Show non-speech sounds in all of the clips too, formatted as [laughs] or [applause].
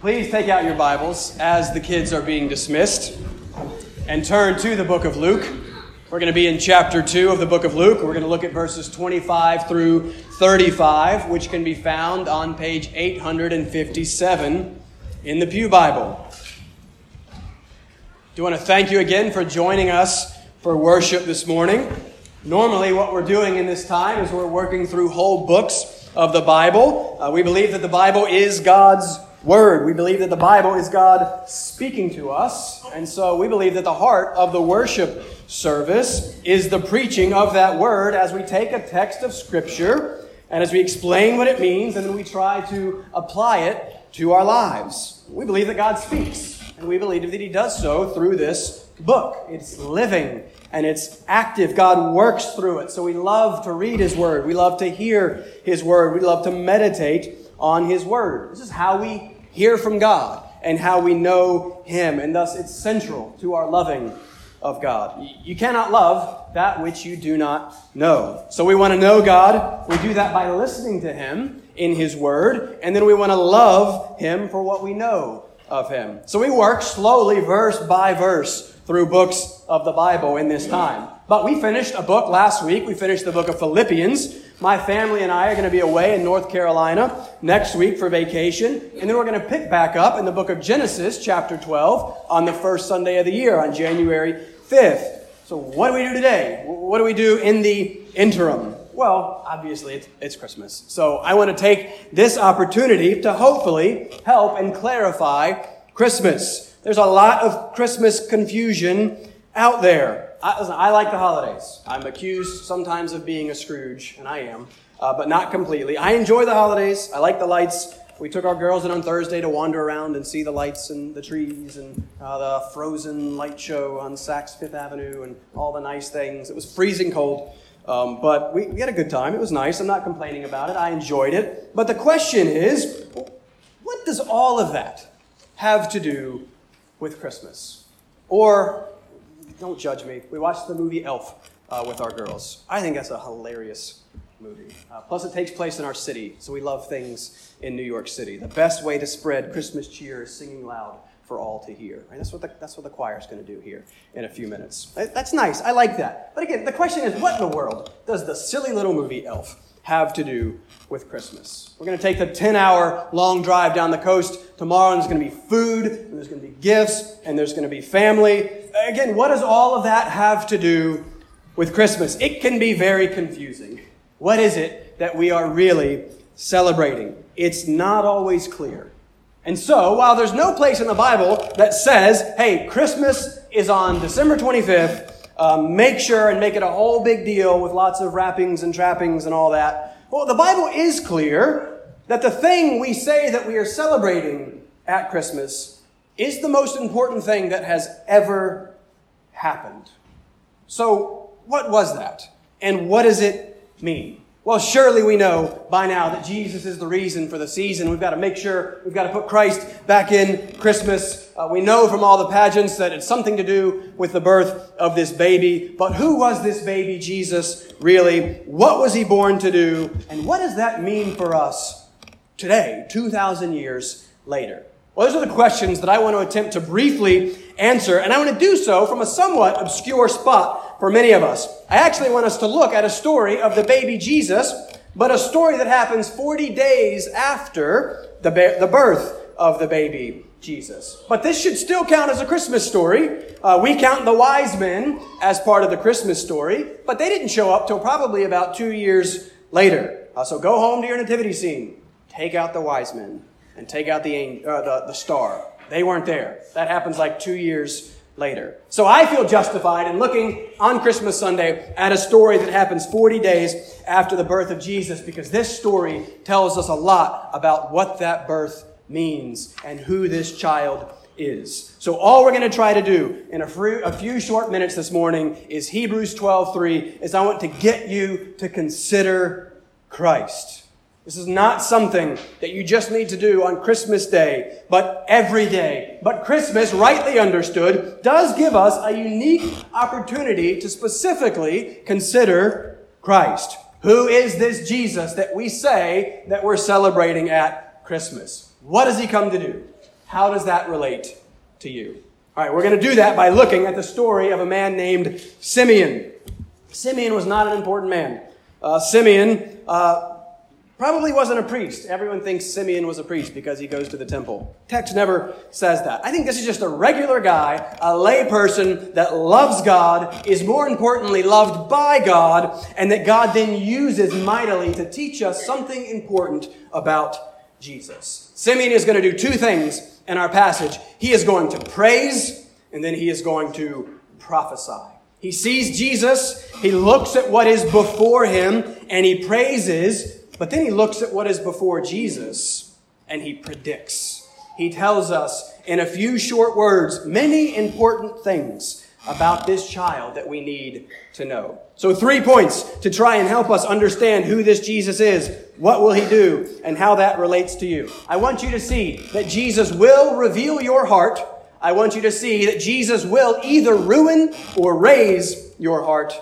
Please take out your Bibles as the kids are being dismissed and turn to the book of Luke. We're going to be in chapter 2 of the book of Luke. We're going to look at verses 25 through 35, which can be found on page 857 in the Pew Bible. Do want to thank you again for joining us for worship this morning. Normally, what we're doing in this time is we're working through whole books of the Bible. Uh, we believe that the Bible is God's Word. We believe that the Bible is God speaking to us. And so we believe that the heart of the worship service is the preaching of that Word as we take a text of Scripture and as we explain what it means and then we try to apply it to our lives. We believe that God speaks. And we believe that He does so through this book. It's living and it's active. God works through it. So we love to read His Word. We love to hear His Word. We love to meditate on His Word. This is how we hear from God and how we know Him. And thus it's central to our loving of God. You cannot love that which you do not know. So we want to know God. We do that by listening to Him in His Word. And then we want to love Him for what we know of Him. So we work slowly, verse by verse, through books of the Bible in this time. But we finished a book last week. We finished the book of Philippians. My family and I are going to be away in North Carolina next week for vacation. And then we're going to pick back up in the book of Genesis, chapter 12, on the first Sunday of the year, on January 5th. So what do we do today? What do we do in the interim? Well, obviously, it's, it's, Christmas. So I want to take this opportunity to hopefully help and clarify Christmas. There's a lot of Christmas confusion out there. I, listen, I like the holidays. I'm accused sometimes of being a Scrooge, and I am, uh, but not completely. I enjoy the holidays. I like the lights. We took our girls in on Thursday to wander around and see the lights and the trees and uh, the frozen light show on Saks Fifth Avenue and all the nice things. It was freezing cold. Um, but we, we, had a good time. It was nice. I'm not complaining about it. I enjoyed it. But the question is what does all of that have to do with Christmas. Or, don't judge me, we watched the movie Elf uh, with our girls. I think that's a hilarious movie. Uh, plus, it takes place in our city, so we love things in New York City. The best way to spread Christmas cheer is singing loud for all to hear. Right? That's what the, that's what the choir is going to do here in a few minutes. That's nice. I like that. But again, the question is, what in the world does the silly little movie Elf have to do with Christmas. We're going to take the 10 hour long drive down the coast tomorrow, and there's going to be food, and there's going to be gifts, and there's going to be family. Again, what does all of that have to do with Christmas? It can be very confusing. What is it that we are really celebrating? It's not always clear. And so, while there's no place in the Bible that says, hey, Christmas is on December 25th, um, make sure and make it a whole big deal with lots of wrappings and trappings and all that. Well, the Bible is clear that the thing we say that we are celebrating at Christmas is the most important thing that has ever happened. So, what was that? And what does it mean? Well, surely we know by now that Jesus is the reason for the season. We've got to make sure we've got to put Christ back in Christmas. Uh, we know from all the pageants that it's something to do with the birth of this baby. But who was this baby Jesus really? What was he born to do? And what does that mean for us today, 2,000 years later? Well, those are the questions that I want to attempt to briefly answer, and I want to do so from a somewhat obscure spot for many of us. I actually want us to look at a story of the baby Jesus, but a story that happens 40 days after the, ba- the birth of the baby Jesus. But this should still count as a Christmas story. Uh, we count the wise men as part of the Christmas story, but they didn't show up till probably about two years later. Uh, so go home to your nativity scene. Take out the wise men and take out the, uh, the, the star. They weren't there. That happens like two years later. So I feel justified in looking on Christmas Sunday at a story that happens 40 days after the birth of Jesus because this story tells us a lot about what that birth means and who this child is. So all we're going to try to do in a few, a few short minutes this morning is Hebrews 12:3 is I want to get you to consider Christ. This is not something that you just need to do on Christmas Day, but every day. But Christmas, rightly understood, does give us a unique opportunity to specifically consider Christ. Who is this Jesus that we say that we're celebrating at Christmas? What does he come to do? How does that relate to you? All right, we're going to do that by looking at the story of a man named Simeon. Simeon was not an important man. Uh, Simeon uh, probably wasn't a priest. Everyone thinks Simeon was a priest because he goes to the temple. Text never says that. I think this is just a regular guy, a lay person that loves God, is more importantly loved by God, and that God then uses mightily to teach us something important about Jesus. Simeon is going to do two things in our passage. He is going to praise, and then he is going to prophesy. He sees Jesus, he looks at what is before him, and he praises, but then he looks at what is before Jesus, and he predicts. He tells us in a few short words many important things about this child that we need to know. So, three points to try and help us understand who this Jesus is, what will he do, and how that relates to you. I want you to see that Jesus will reveal your heart I want you to see that Jesus will either ruin or raise your heart.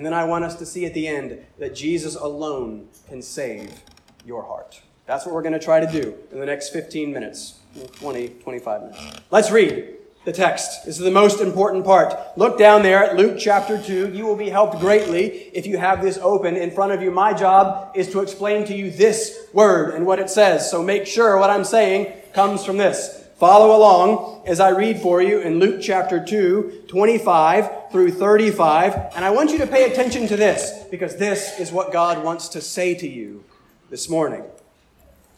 And then I want us to see at the end that Jesus alone can save your heart. That's what we're going to try to do in the next 15 minutes, 20, 25 minutes. Let's read the text. This is the most important part. Look down there at Luke chapter 2. You will be helped greatly if you have this open in front of you. My job is to explain to you this word and what it says. So make sure what I'm saying comes from this. Follow along as I read for you in Luke chapter 2, 25 through 35. And I want you to pay attention to this because this is what God wants to say to you this morning.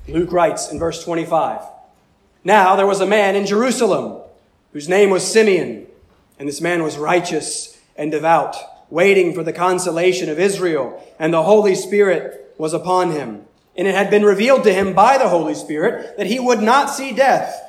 Luke writes in verse 25 Now there was a man in Jerusalem whose name was Simeon, and this man was righteous and devout, waiting for the consolation of Israel, and the Holy Spirit was upon him. And it had been revealed to him by the Holy Spirit that he would not see death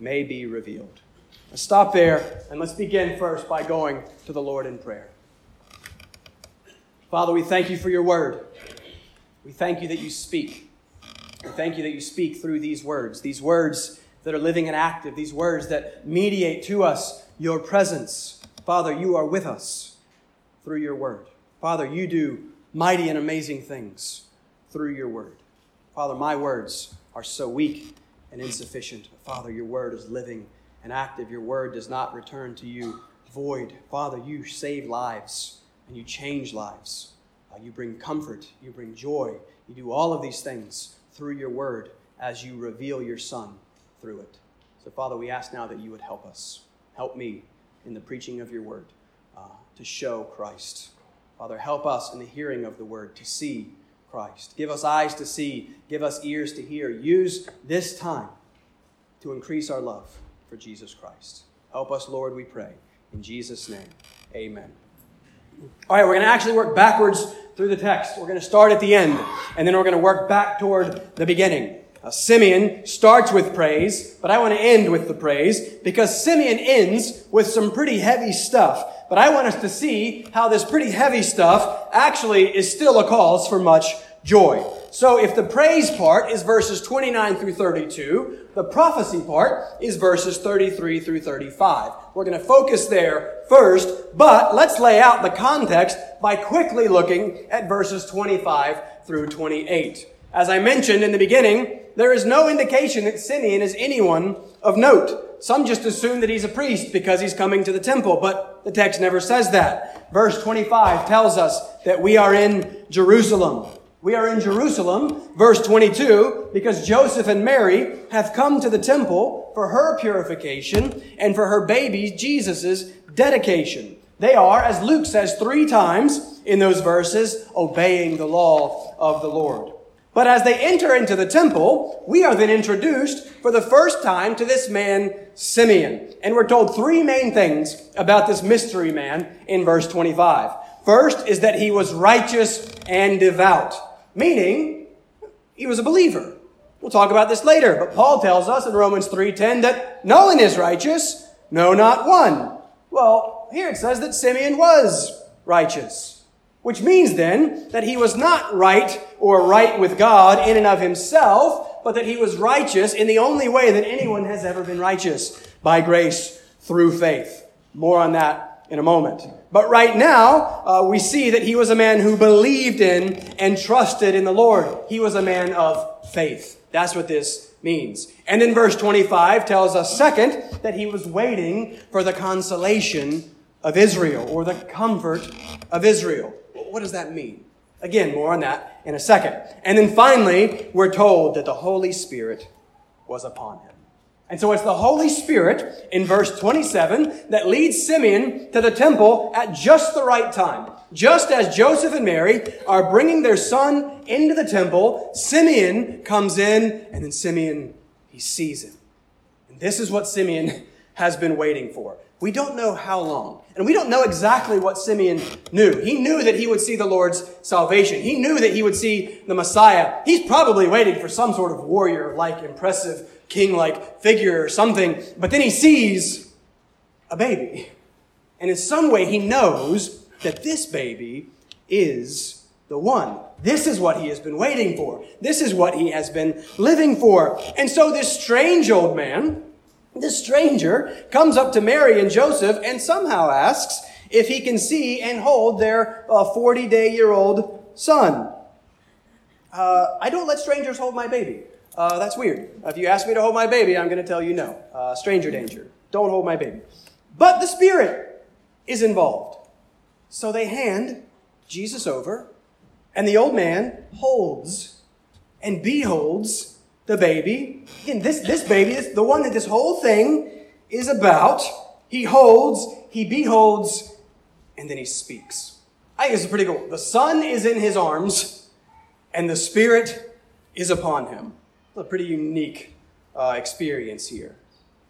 may be revealed. Let's stop there and let's begin first by going to the Lord in prayer. Father, we thank you for your word. We thank you that you speak. We thank you that you speak through these words, these words that are living and active, these words that mediate to us your presence. Father, you are with us through your word. Father, you do mighty and amazing things through your word. Father, my words are so weak and insufficient. Father, your word is living and active. Your word does not return to you void. Father, you save lives and you change lives. Uh, you bring comfort, you bring joy. You do all of these things through your word as you reveal your Son through it. So, Father, we ask now that you would help us. Help me in the preaching of your word uh, to show Christ. Father, help us in the hearing of the word to see Christ. Give us eyes to see, give us ears to hear. Use this time to increase our love for Jesus Christ. Help us, Lord, we pray. In Jesus' name, amen. All right, we're going to actually work backwards through the text. We're going to start at the end, and then we're going to work back toward the beginning. Simeon starts with praise, but I want to end with the praise because Simeon ends with some pretty heavy stuff. But I want us to see how this pretty heavy stuff actually is still a cause for much joy. So if the praise part is verses 29 through 32, the prophecy part is verses 33 through 35. We're going to focus there first, but let's lay out the context by quickly looking at verses 25 through 28. As I mentioned in the beginning, there is no indication that Simeon is anyone of note. Some just assume that he's a priest because he's coming to the temple, but the text never says that. Verse 25 tells us that we are in Jerusalem. We are in Jerusalem, verse 22, because Joseph and Mary have come to the temple for her purification and for her baby Jesus' dedication. They are, as Luke says three times in those verses, obeying the law of the Lord. But as they enter into the temple, we are then introduced for the first time to this man, Simeon. And we're told three main things about this mystery man in verse 25. First is that he was righteous and devout, meaning he was a believer. We'll talk about this later, but Paul tells us in Romans 3:10 that no one is righteous, no not one. Well, here it says that Simeon was righteous. Which means then that he was not right or right with God in and of himself, but that he was righteous in the only way that anyone has ever been righteous by grace through faith. More on that in a moment. But right now, uh, we see that he was a man who believed in and trusted in the Lord. He was a man of faith. That's what this means. And then verse 25 tells us second that he was waiting for the consolation of Israel or the comfort of Israel. What does that mean? Again, more on that in a second. And then finally, we're told that the Holy Spirit was upon him. And so it's the Holy Spirit in verse 27 that leads Simeon to the temple at just the right time. Just as Joseph and Mary are bringing their son into the temple, Simeon comes in and then Simeon, he sees him. And this is what Simeon [laughs] has been waiting for. We don't know how long. And we don't know exactly what Simeon knew. He knew that he would see the Lord's salvation. He knew that he would see the Messiah. He's probably waiting for some sort of warrior like, impressive, king like figure or something. But then he sees a baby. And in some way, he knows that this baby is the one. This is what he has been waiting for. This is what he has been living for. And so this strange old man, this stranger comes up to Mary and Joseph and somehow asks if he can see and hold their 40 uh, day year old son. Uh, I don't let strangers hold my baby. Uh, that's weird. If you ask me to hold my baby, I'm going to tell you no. Uh, stranger danger. Don't hold my baby. But the Spirit is involved. So they hand Jesus over, and the old man holds and beholds the baby. Again, this, this baby is the one that this whole thing is about. He holds, he beholds, and then he speaks. I think this is pretty cool. The Son is in his arms, and the Spirit is upon him. A pretty unique uh, experience here.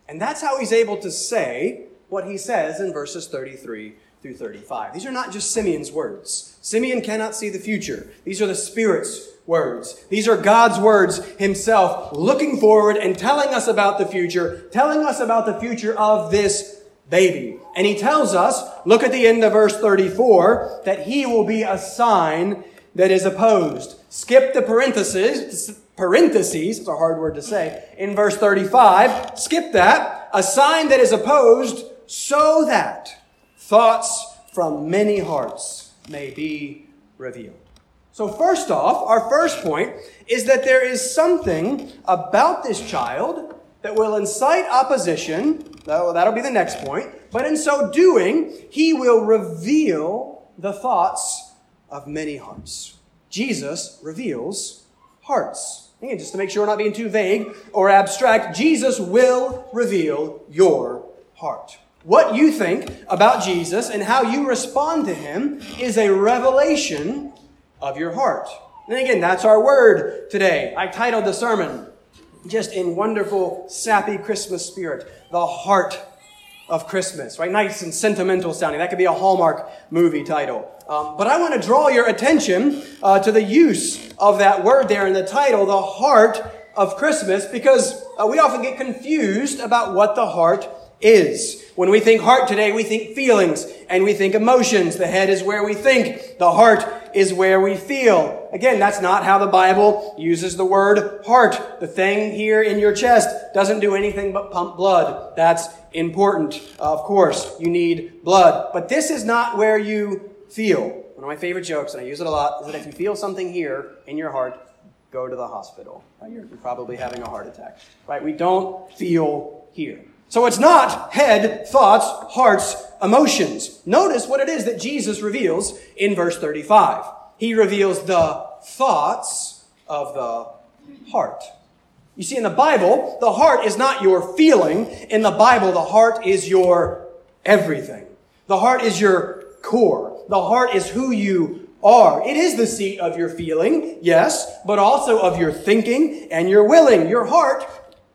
And that's how he's able to say what he says in verses 33 through 35. These are not just Simeon's words. Simeon cannot see the future. These are the Spirit's words. These are God's words himself looking forward and telling us about the future, telling us about the future of this baby. And he tells us, look at the end of verse 34, that he will be a sign that is opposed. Skip the parentheses, parentheses, it's a hard word to say, in verse 35. Skip that. A sign that is opposed so that thoughts from many hearts may be revealed. So, first off, our first point is that there is something about this child that will incite opposition. That'll be the next point. But in so doing, he will reveal the thoughts of many hearts. Jesus reveals hearts. Again, just to make sure we're not being too vague or abstract, Jesus will reveal your heart. What you think about Jesus and how you respond to him is a revelation of your heart. And again, that's our word today. I titled the sermon just in wonderful, sappy Christmas spirit, the heart of Christmas, right? Nice and sentimental sounding. That could be a Hallmark movie title. Um, but I want to draw your attention uh, to the use of that word there in the title, the heart of Christmas, because uh, we often get confused about what the heart is. When we think heart today, we think feelings and we think emotions. The head is where we think. The heart is where we feel. Again, that's not how the Bible uses the word heart. The thing here in your chest doesn't do anything but pump blood. That's important. Uh, of course, you need blood. But this is not where you feel. One of my favorite jokes, and I use it a lot, is that if you feel something here in your heart, go to the hospital. You're probably having a heart attack. Right? We don't feel here. So it's not head, thoughts, hearts, emotions. Notice what it is that Jesus reveals in verse 35. He reveals the thoughts of the heart. You see, in the Bible, the heart is not your feeling. In the Bible, the heart is your everything. The heart is your core. The heart is who you are. It is the seat of your feeling, yes, but also of your thinking and your willing. Your heart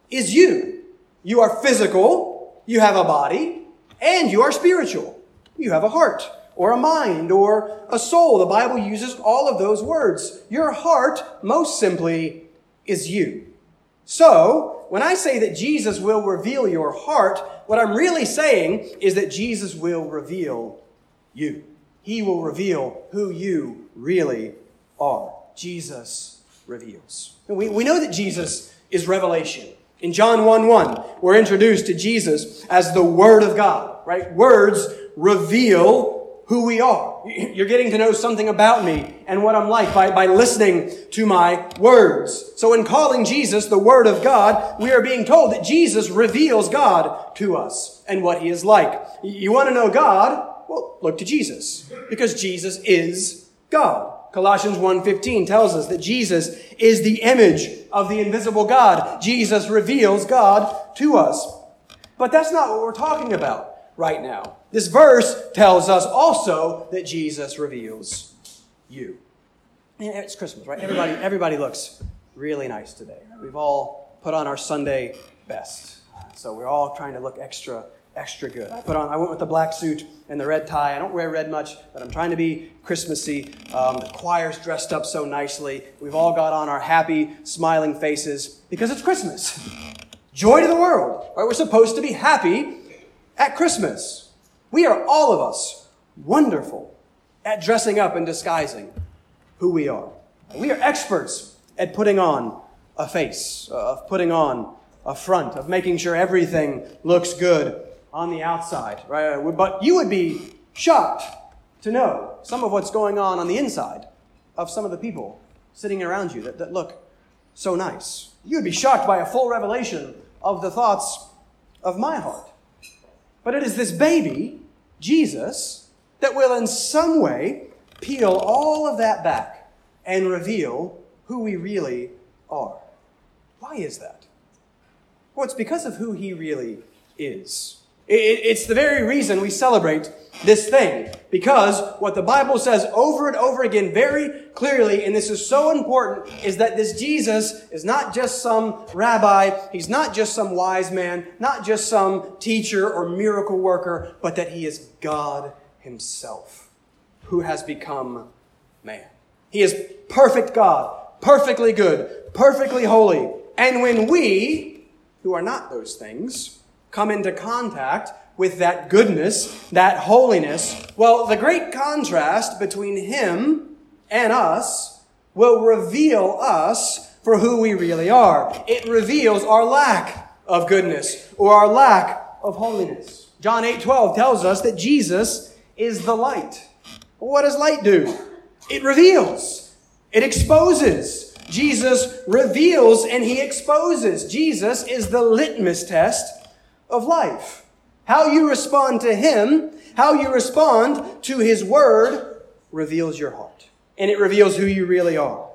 is you. You are physical, you have a body, and you are spiritual. You have a heart or a mind or a soul. The Bible uses all of those words. Your heart, most simply, is you. So, when I say that Jesus will reveal your heart, what I'm really saying is that Jesus will reveal you. He will reveal who you really are. Jesus reveals. We, we know that Jesus is revelation. In John 1 1, we're introduced to Jesus as the Word of God, right? Words reveal who we are. You're getting to know something about me and what I'm like by, by listening to my words. So in calling Jesus the Word of God, we are being told that Jesus reveals God to us and what He is like. You want to know God? Well, look to Jesus because Jesus is God. Colossians 1:15 tells us that Jesus is the image of the invisible God. Jesus reveals God to us. But that's not what we're talking about right now. This verse tells us also that Jesus reveals you. It's Christmas, right? Everybody, everybody looks really nice today. We've all put on our Sunday best. So we're all trying to look extra extra good. I put on, I went with the black suit and the red tie. I don't wear red much, but I'm trying to be Christmassy. Um, the choir's dressed up so nicely. We've all got on our happy, smiling faces because it's Christmas. Joy to the world. Right? We're supposed to be happy at Christmas. We are all of us wonderful at dressing up and disguising who we are. We are experts at putting on a face, uh, of putting on a front, of making sure everything looks good on the outside, right? But you would be shocked to know some of what's going on on the inside of some of the people sitting around you that, that look so nice. You would be shocked by a full revelation of the thoughts of my heart. But it is this baby, Jesus, that will in some way peel all of that back and reveal who we really are. Why is that? Well, it's because of who he really is. It's the very reason we celebrate this thing. Because what the Bible says over and over again very clearly, and this is so important, is that this Jesus is not just some rabbi, he's not just some wise man, not just some teacher or miracle worker, but that he is God himself who has become man. He is perfect God, perfectly good, perfectly holy. And when we, who are not those things, come into contact with that goodness, that holiness, well, the great contrast between him and us will reveal us for who we really are. It reveals our lack of goodness or our lack of holiness. John 8 12 tells us that Jesus is the light. What does light do? It reveals, it exposes. Jesus reveals and he exposes. Jesus is the litmus test of life. How you respond to Him, how you respond to His Word, reveals your heart. And it reveals who you really are.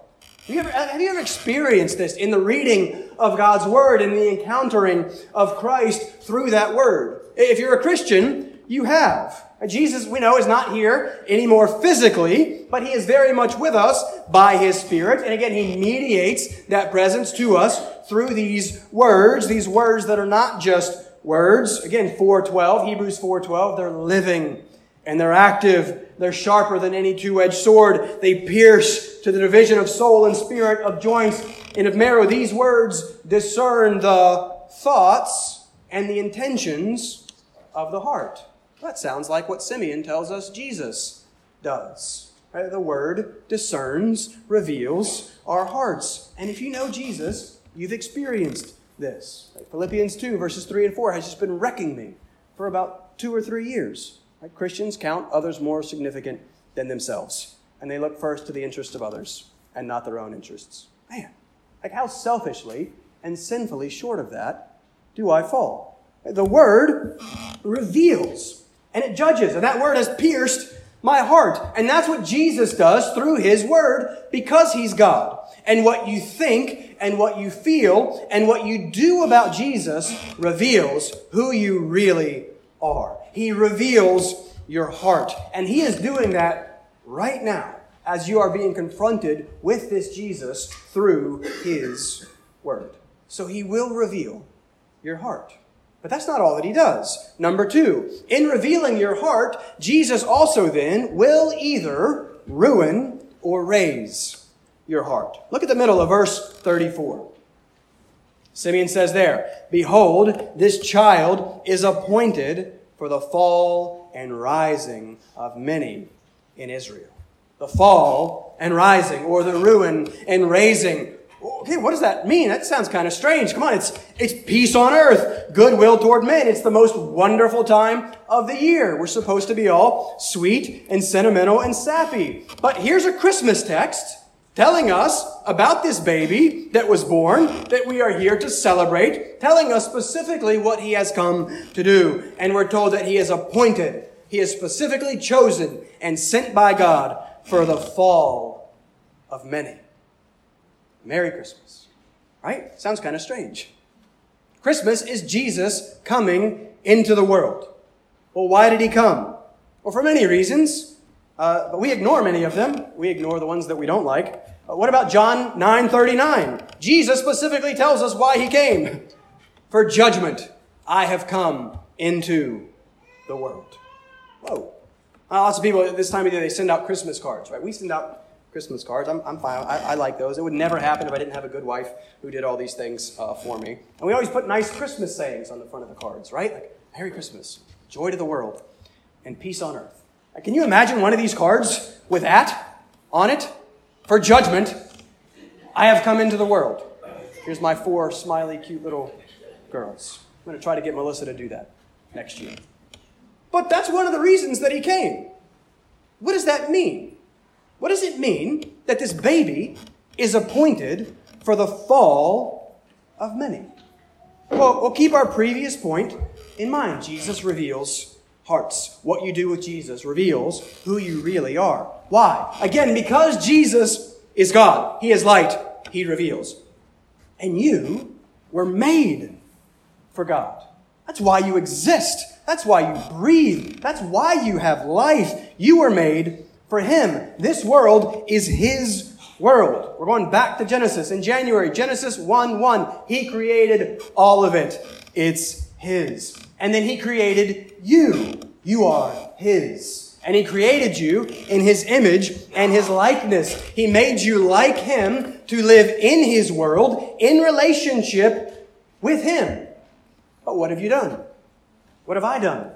Have you, ever, uh, have you ever experienced this in the reading of God's Word and the encountering of Christ through that Word? If you're a Christian, you have. Uh, Jesus, we know, is not here anymore physically, but he is very much with us by his Spirit. And again, he mediates that presence to us through these words, these words that are not just words. Again, 412, Hebrews 412, they're living and they're active. They're sharper than any two-edged sword. They pierce to the division of soul and spirit, of joints and of marrow. These words discern the thoughts and the intentions of the heart. That sounds like what Simeon tells us Jesus does. Right? The word discerns, reveals our hearts. And if you know Jesus, you've experienced this. Right? Philippians 2, verses 3 and 4 has just been wrecking me for about two or three years. Right? Christians count others more significant than themselves, and they look first to the interest of others and not their own interests. Man, like how selfishly and sinfully short of that do I fall? The word reveals and it judges, and that word has pierced my heart. And that's what Jesus does through his word because he's God. And what you think and what you feel and what you do about Jesus reveals who you really are. He reveals your heart. And He is doing that right now as you are being confronted with this Jesus through His Word. So He will reveal your heart. But that's not all that He does. Number two, in revealing your heart, Jesus also then will either ruin or raise your heart. Look at the middle of verse 34. Simeon says there, Behold, this child is appointed for the fall and rising of many in Israel. The fall and rising, or the ruin and raising. Okay, what does that mean? That sounds kind of strange. Come on, it's, it's peace on earth, goodwill toward men. It's the most wonderful time of the year. We're supposed to be all sweet and sentimental and sappy. But here's a Christmas text telling us about this baby that was born, that we are here to celebrate, telling us specifically what he has come to do. And we're told that he is appointed, he is specifically chosen and sent by God for the fall of many. Merry Christmas. Right? Sounds kind of strange. Christmas is Jesus coming into the world. Well, why did he come? Well, for many reasons. Uh, but we ignore many of them. We ignore the ones that we don't like. Uh, what about John 9:39? Jesus specifically tells us why he came. For judgment I have come into the world. Whoa. Uh, lots of people at this time of year, they send out Christmas cards, right? We send out Christmas cards. I'm, I'm fine. I, I, like those. It would never happen if I didn't have a good wife who did all these things uh, for me. And we always put nice Christmas sayings on the front of the cards, right? Like, Merry Christmas, joy to the world, and peace on earth. Can you imagine one of these cards with that on it? For judgment, I have come into the world. Here's my four smiley, cute little girls. I'm going to try to get Melissa to do that next year. But that's one of the reasons that he came. What does that mean? What does it mean that this baby is appointed for the fall of many? Well, we'll keep our previous point in mind. Jesus reveals hearts. What you do with Jesus reveals who you really are. Why? Again, because Jesus is God. He is light. He reveals. And you were made for God. That's why you exist. That's why you breathe. That's why you have life. You were made for Him. This world is His world. We're going back to Genesis in January. Genesis 1 1. He created all of it. It's His. And then he created you. You are his. And he created you in his image and his likeness. He made you like him to live in his world in relationship with him. But what have you done? What have I done?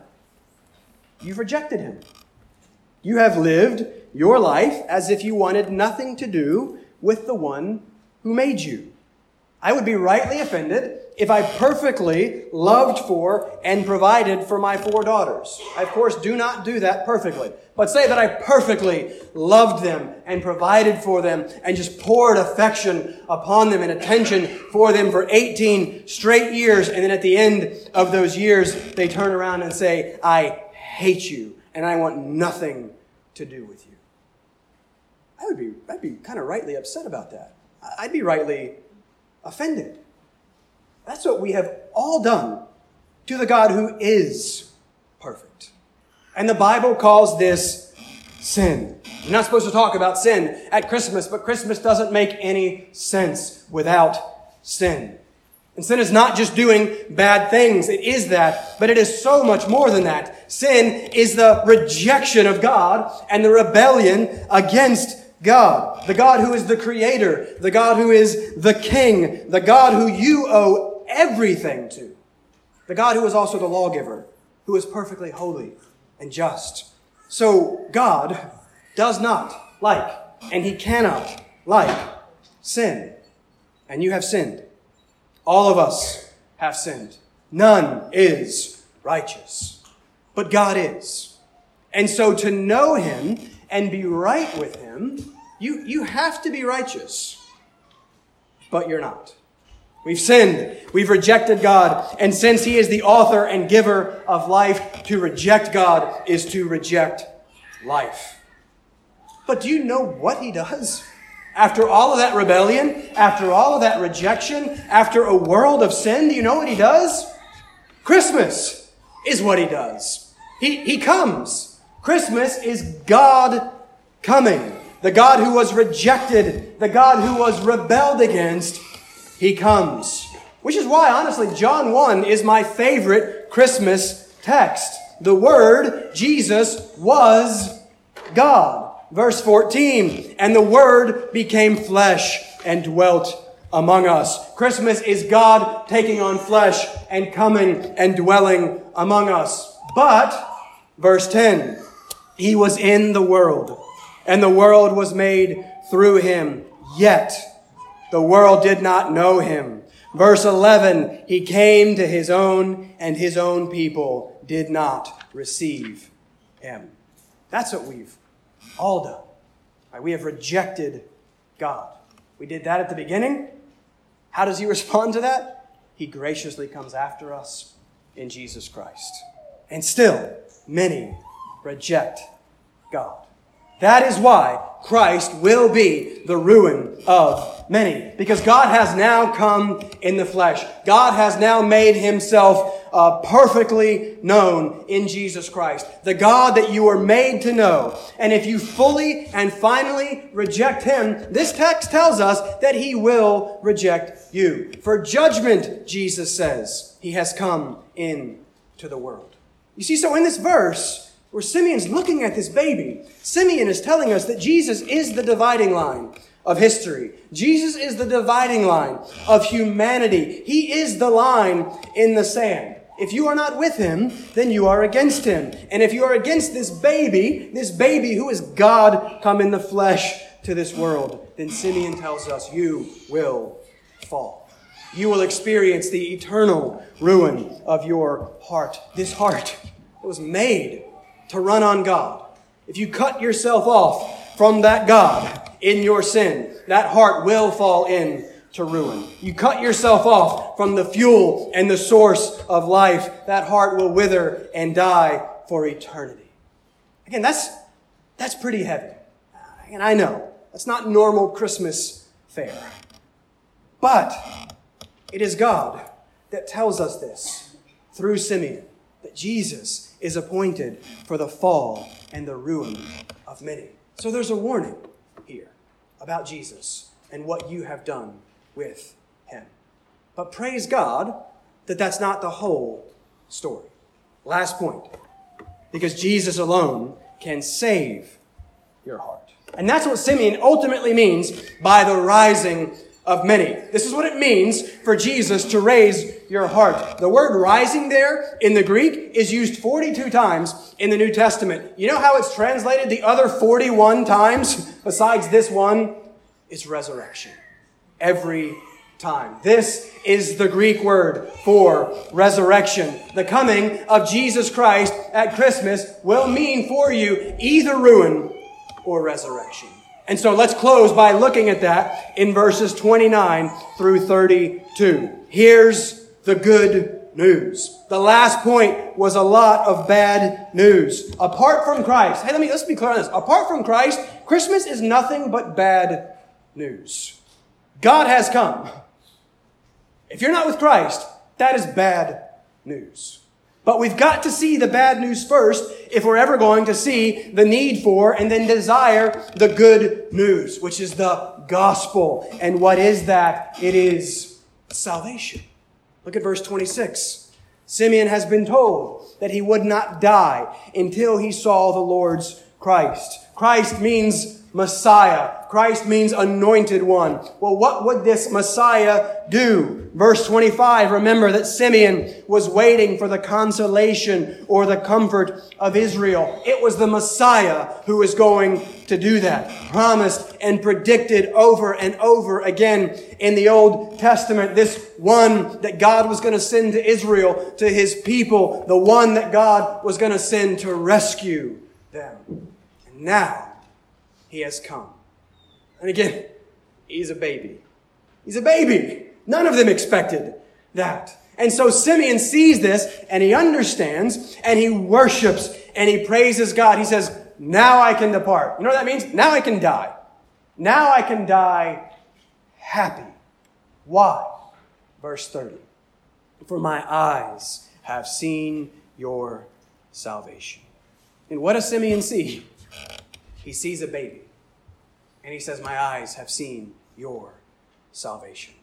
You've rejected him. You have lived your life as if you wanted nothing to do with the one who made you. I would be rightly offended if I perfectly loved for and provided for my four daughters. I, of course, do not do that perfectly. But say that I perfectly loved them and provided for them and just poured affection upon them and attention for them for 18 straight years. And then at the end of those years, they turn around and say, I hate you and I want nothing to do with you. I would be, I'd be kind of rightly upset about that. I'd be rightly offended. That's what we have all done to the God who is perfect. And the Bible calls this sin. You're not supposed to talk about sin at Christmas, but Christmas doesn't make any sense without sin. And sin is not just doing bad things. It is that, but it is so much more than that. Sin is the rejection of God and the rebellion against God. The God who is the creator. The God who is the king. The God who you owe everything to. The God who is also the lawgiver, who is perfectly holy and just. So God does not like, and he cannot like, sin. And you have sinned. All of us have sinned. None is righteous. But God is. And so to know him and be right with him, you, you have to be righteous. But you're not. We've sinned. We've rejected God. And since He is the author and giver of life, to reject God is to reject life. But do you know what He does? After all of that rebellion, after all of that rejection, after a world of sin, do you know what He does? Christmas is what He does. He, he comes Christmas is God coming. The God who was rejected, the God who was rebelled against, he comes. Which is why, honestly, John 1 is my favorite Christmas text. The Word, Jesus, was God. Verse 14, and the Word became flesh and dwelt among us. Christmas is God taking on flesh and coming and dwelling among us. But, verse 10, He was in the world, and the world was made through Him, yet the world did not know Him. Verse 11, He came to His own, and His own people did not receive Him. That's what we've all done. Right? We have rejected God. We did that at the beginning. How does he [laughs] respond to that? He graciously comes after us in Jesus Christ. And still, many reject God. That is why Christ will be the ruin of many. Because God has now come in the flesh. God has now made himself uh, perfectly known in Jesus Christ. The God that you were made to know. And if you fully and finally reject him, this text tells us that he will reject you. For judgment, Jesus says, he has come into the world. You see, so in this verse, where Simeon's looking at this baby, Simeon is telling us that Jesus is the dividing line of history. Jesus is the dividing line of humanity. He is the line in the sand. If you are not with him, then you are against him. And if you are against this baby, this baby who is God come in the flesh to this world, then Simeon tells us you will fall. You will experience the eternal ruin of your heart. This heart was made to run on God. If you cut yourself off from that God in your sin, that heart will fall in to ruin. You cut yourself off from the fuel and the source of life, that heart will wither and die for eternity. Again, that's, that's pretty heavy. And I know, that's not normal Christmas fare. But it is God that tells us this through Simeon, that Jesus is appointed for the fall and the ruin of many. So there's a warning here about Jesus and what you have done with him. But praise God that that's not the whole story. Last point. Because Jesus alone can save your heart. And that's what Simeon ultimately means by the rising of many. This is what it means for Jesus to raise your heart. The word rising there in the Greek is used 42 times in the New Testament. You know how it's translated the other 41 times besides this one? It's resurrection. Every time. This is the Greek word for resurrection. The coming of Jesus Christ at Christmas will mean for you either ruin or resurrection. And so let's close by looking at that in verses 29 through 32. Here's the good news. The last point was a lot of bad news. Apart from Christ, hey, let me, let's be clear on this. Apart from Christ, Christmas is nothing but bad news. God has come. If you're not with Christ, that is bad news. But we've got to see the bad news first if we're ever going to see the need for and then desire the good news, which is the gospel. And what is that? It is salvation. Look at verse 26. Simeon has been told that he would not die until he saw the Lord's Christ. Christ means Messiah. Christ means anointed one. Well, what would this Messiah do? Verse 25, remember that Simeon was waiting for the consolation or the comfort of Israel. It was the Messiah who was going to do that. Promised and predicted over and over again in the Old Testament. This one that God was going to send to Israel, to his people. The one that God was going to send to rescue them. And now, he has come. And again, he's a baby. He's a baby. None of them expected that. And so Simeon sees this and he understands and he worships and he praises God. He says, now I can depart. You know what that means? Now I can die. Now I can die happy. Why? Verse 30. For my eyes have seen your salvation. And what does Simeon see? He sees a baby. And he says, My eyes have seen your salvation.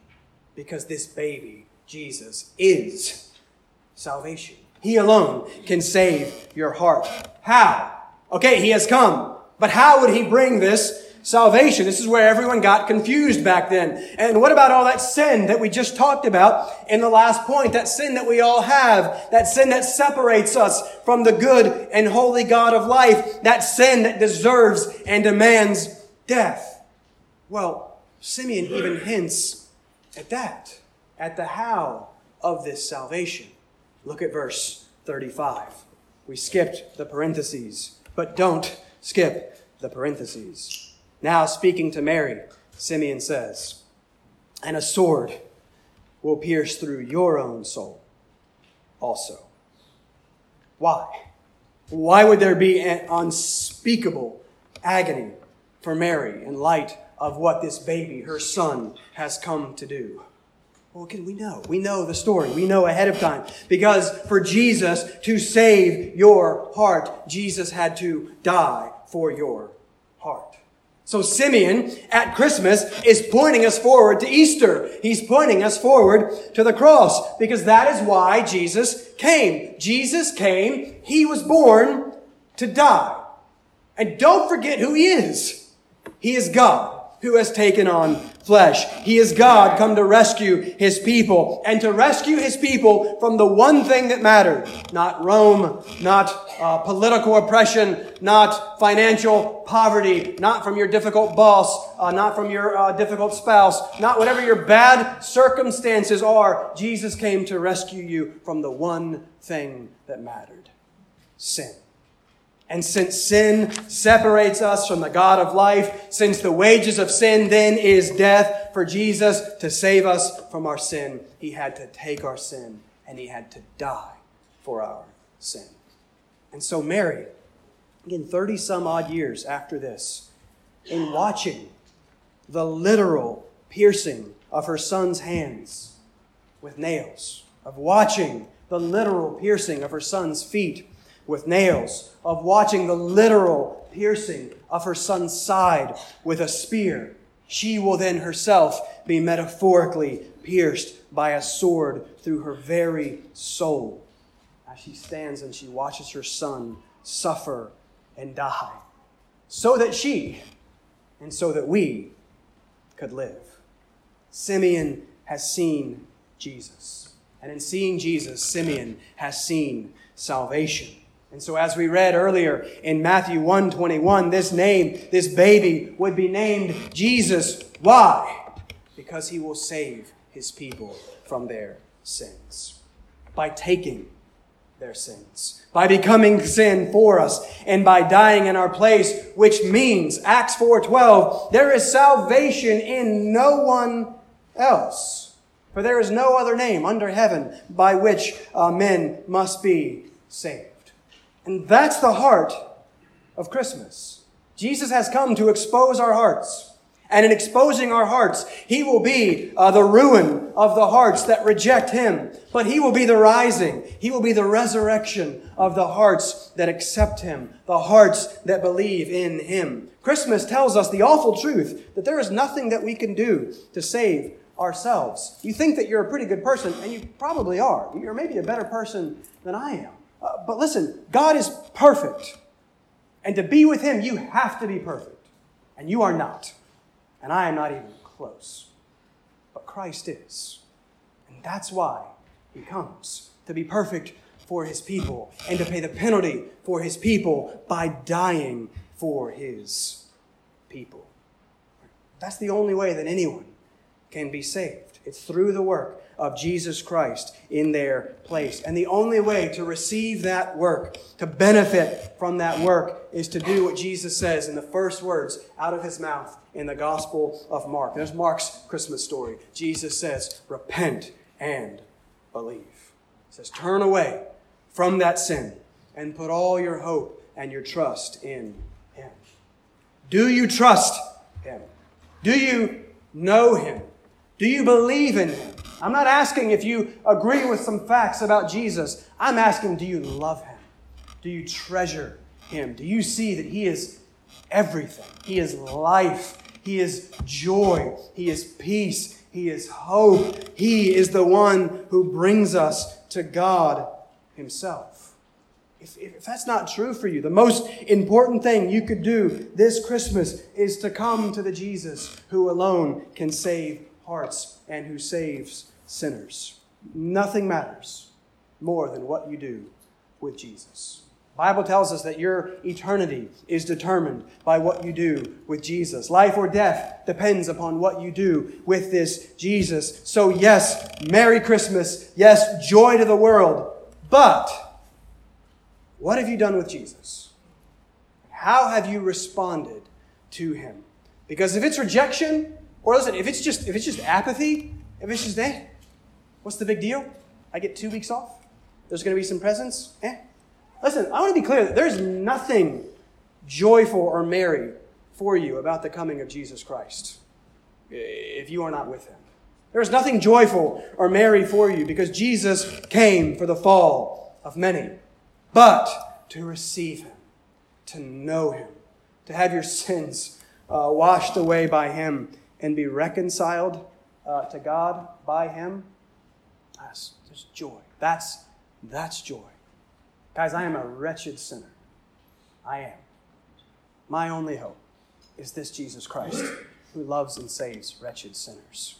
Because this baby, Jesus, is salvation. He alone can save your heart. How? Okay, he has come. But how would he bring this salvation. This is where everyone got confused back then. And what about all that sin that we just talked about in the last point? That sin that we all have. That sin that separates us from the good and holy God of life. That sin that deserves and demands death. Well, Simeon even hints at that, at the how of this salvation. Look at verse 35. We skipped the parentheses, but don't skip the parentheses. Now, speaking to Mary, Simeon says, And a sword will pierce through your own soul also. Why? Why would there be an unspeakable agony for Mary in light of what this baby, her son, has come to do? Well, can we know? We know the story. We know ahead of time. Because for Jesus to save your heart, Jesus had to die for your heart. So Simeon at Christmas is pointing us forward to Easter. He's pointing us forward to the cross because that is why Jesus came. Jesus came. He was born to die. And don't forget who he is. He is God who has taken on flesh. He is God come to rescue his people and to rescue his people from the one thing that mattered. Not Rome, not uh, political oppression, not financial poverty, not from your difficult boss, uh, not from your uh, difficult spouse, not whatever your bad circumstances are. Jesus came to rescue you from the one thing that mattered. Sin. And since sin separates us from the God of life, since the wages of sin then is death, for Jesus to save us from our sin, he had to take our sin and he had to die for our sin. And so, Mary, again, 30 some odd years after this, in watching the literal piercing of her son's hands with nails, of watching the literal piercing of her son's feet with nails, of watching the literal piercing of her son's side with a spear. She will then herself be metaphorically pierced by a sword through her very soul as she stands and she watches her son suffer and die, so that she and so that we could live. Simeon has seen Jesus. And in seeing Jesus, Simeon has seen salvation. And so as we read earlier in Matthew 1:21, this name, this baby would be named Jesus. Why? Because he will save his people from their sins by taking their sins, by becoming sin for us and by dying in our place, which means Acts 4:12, there is salvation in no one else. For there is no other name under heaven by which uh, men must be saved. And that's the heart of Christmas. Jesus has come to expose our hearts. And in exposing our hearts, He will be uh, the ruin of the hearts that reject Him. But He will be the rising. He will be the resurrection of the hearts that accept Him, the hearts that believe in Him. Christmas tells us the awful truth that there is nothing that we can do to save ourselves. You think that you're a pretty good person, and you probably are. You're maybe a better person than I am. Uh, but listen, God is perfect. And to be with Him, you have to be perfect. And you are not. And I am not even close. But Christ is. And that's why He comes to be perfect for His people and to pay the penalty for His people by dying for His people. That's the only way that anyone can be saved. It's through the work of Jesus Christ in their place. And the only way to receive that work, to benefit from that work, is to do what Jesus says in the first words out of his mouth in the Gospel of Mark. There's Mark's Christmas story. Jesus says, Repent and believe. He says, Turn away from that sin and put all your hope and your trust in him. Do you trust him? Do you know him? Do you believe in him? I'm not asking if you agree with some facts about Jesus. I'm asking, do you love him? Do you treasure Him? Do you see that He is everything? He is life. He is joy. He is peace. He is hope. He is the one who brings us to God Himself. If, if that's not true for you, the most important thing you could do this Christmas is to come to the Jesus who alone can save hearts and who saves sinners. Nothing matters more than what you do with Jesus. Bible tells us that your eternity is determined by what you do with Jesus. Life or death depends upon what you do with this Jesus. So yes, Merry Christmas. Yes, joy to the world. But what have you done with Jesus? How have you responded to him? Because if it's rejection, or listen, if it's just if it's just apathy, if it's just eh, what's the big deal? I get two weeks off. There's going to be some presents. Eh, Listen, I want to be clear that there's nothing joyful or merry for you about the coming of Jesus Christ if you are not with him. There's nothing joyful or merry for you because Jesus came for the fall of many, but to receive him, to know him, to have your sins uh, washed away by him and be reconciled uh, to God by him. There's joy. That's, that's joy. Guys, I am a wretched sinner. I am. My only hope is this Jesus Christ who loves and saves wretched sinners.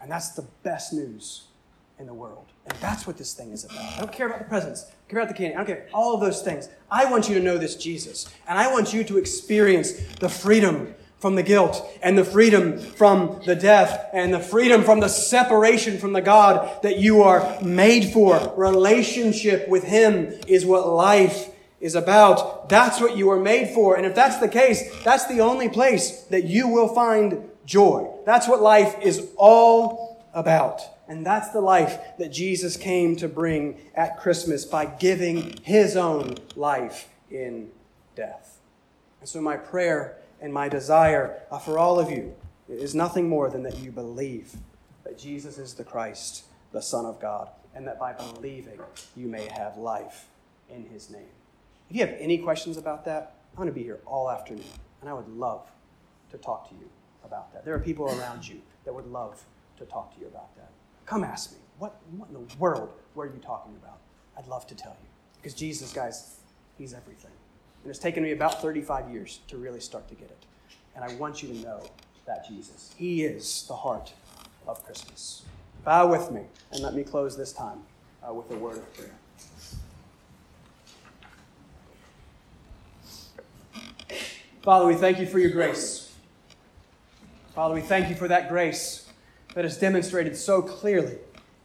And that's the best news in the world. And that's what this thing is about. I don't care about the presents, I don't care about the candy, I don't care all of those things. I want you to know this Jesus. And I want you to experience the freedom from the guilt and the freedom from the death and the freedom from the separation from the God that you are made for. Relationship with Him is what life is about. That's what you are made for. And if that's the case, that's the only place that you will find joy. That's what life is all about. And that's the life that Jesus came to bring at Christmas by giving His own life in death. And so my prayer and my desire uh, for all of you is nothing more than that you believe that Jesus is the Christ, the Son of God, and that by believing you may have life in his name. If you have any questions about that, I'm going to be here all afternoon, and I would love to talk to you about that. There are people around you that would love to talk to you about that. Come ask me, what, what in the world were you talking about? I'd love to tell you. Because Jesus, guys, he's everything. And it's taken me about 35 years to really start to get it. And I want you to know that Jesus. He is the heart of Christmas. Bow with me and let me close this time uh, with a word of prayer. Father, we thank you for your grace. Father, we thank you for that grace that is demonstrated so clearly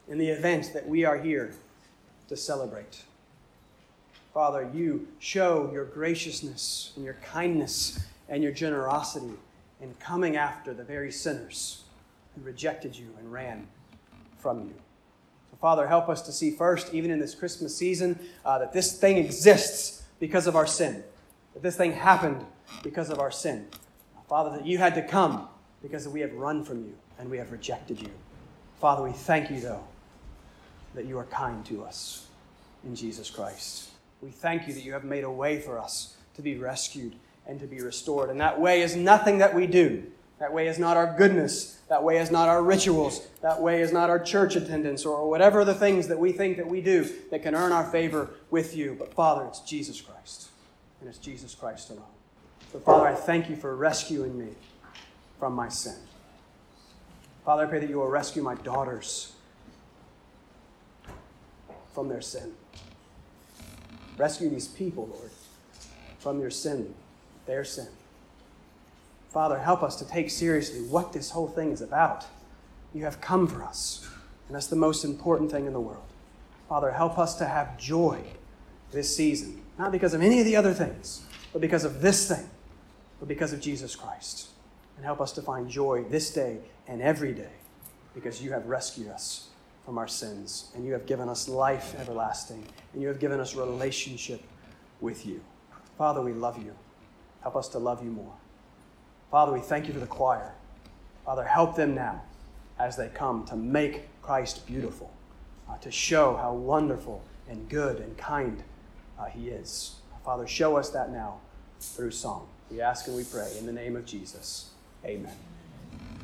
in the event that we are here to celebrate. Father, you show your graciousness and your kindness and your generosity in coming after the very sinners who rejected you and ran from you. So, Father, help us to see first, even in this Christmas season, uh, that this thing exists because of our sin, that this thing happened because of our sin. Father, that you had to come because we have run from you and we have rejected you. Father, we thank you, though, that you are kind to us in Jesus Christ. We thank you that you have made a way for us to be rescued and to be restored. And that way is nothing that we do. That way is not our goodness. That way is not our rituals. That way is not our church attendance or whatever the things that we think that we do that can earn our favor with you. But Father, it's Jesus Christ. And it's Jesus Christ alone. So, Father, I thank you for rescuing me from my sin. Father, I pray that you will rescue my daughters from their sin. Rescue these people, Lord, from your sin, their sin. Father, help us to take seriously what this whole thing is about. You have come for us, and that's the most important thing in the world. Father, help us to have joy this season, not because of any of the other things, but because of this thing, but because of Jesus Christ. And help us to find joy this day and every day because you have rescued us from our sins, and you have given us life everlasting, and you have given us relationship with you. Father, we love you. Help us to love you more. Father, we thank you for the choir. Father, help them now as they come to make Christ beautiful, uh, to show how wonderful and good and kind uh, he is. Father, show us that now through song. We ask and we pray in the name of Jesus. Amen.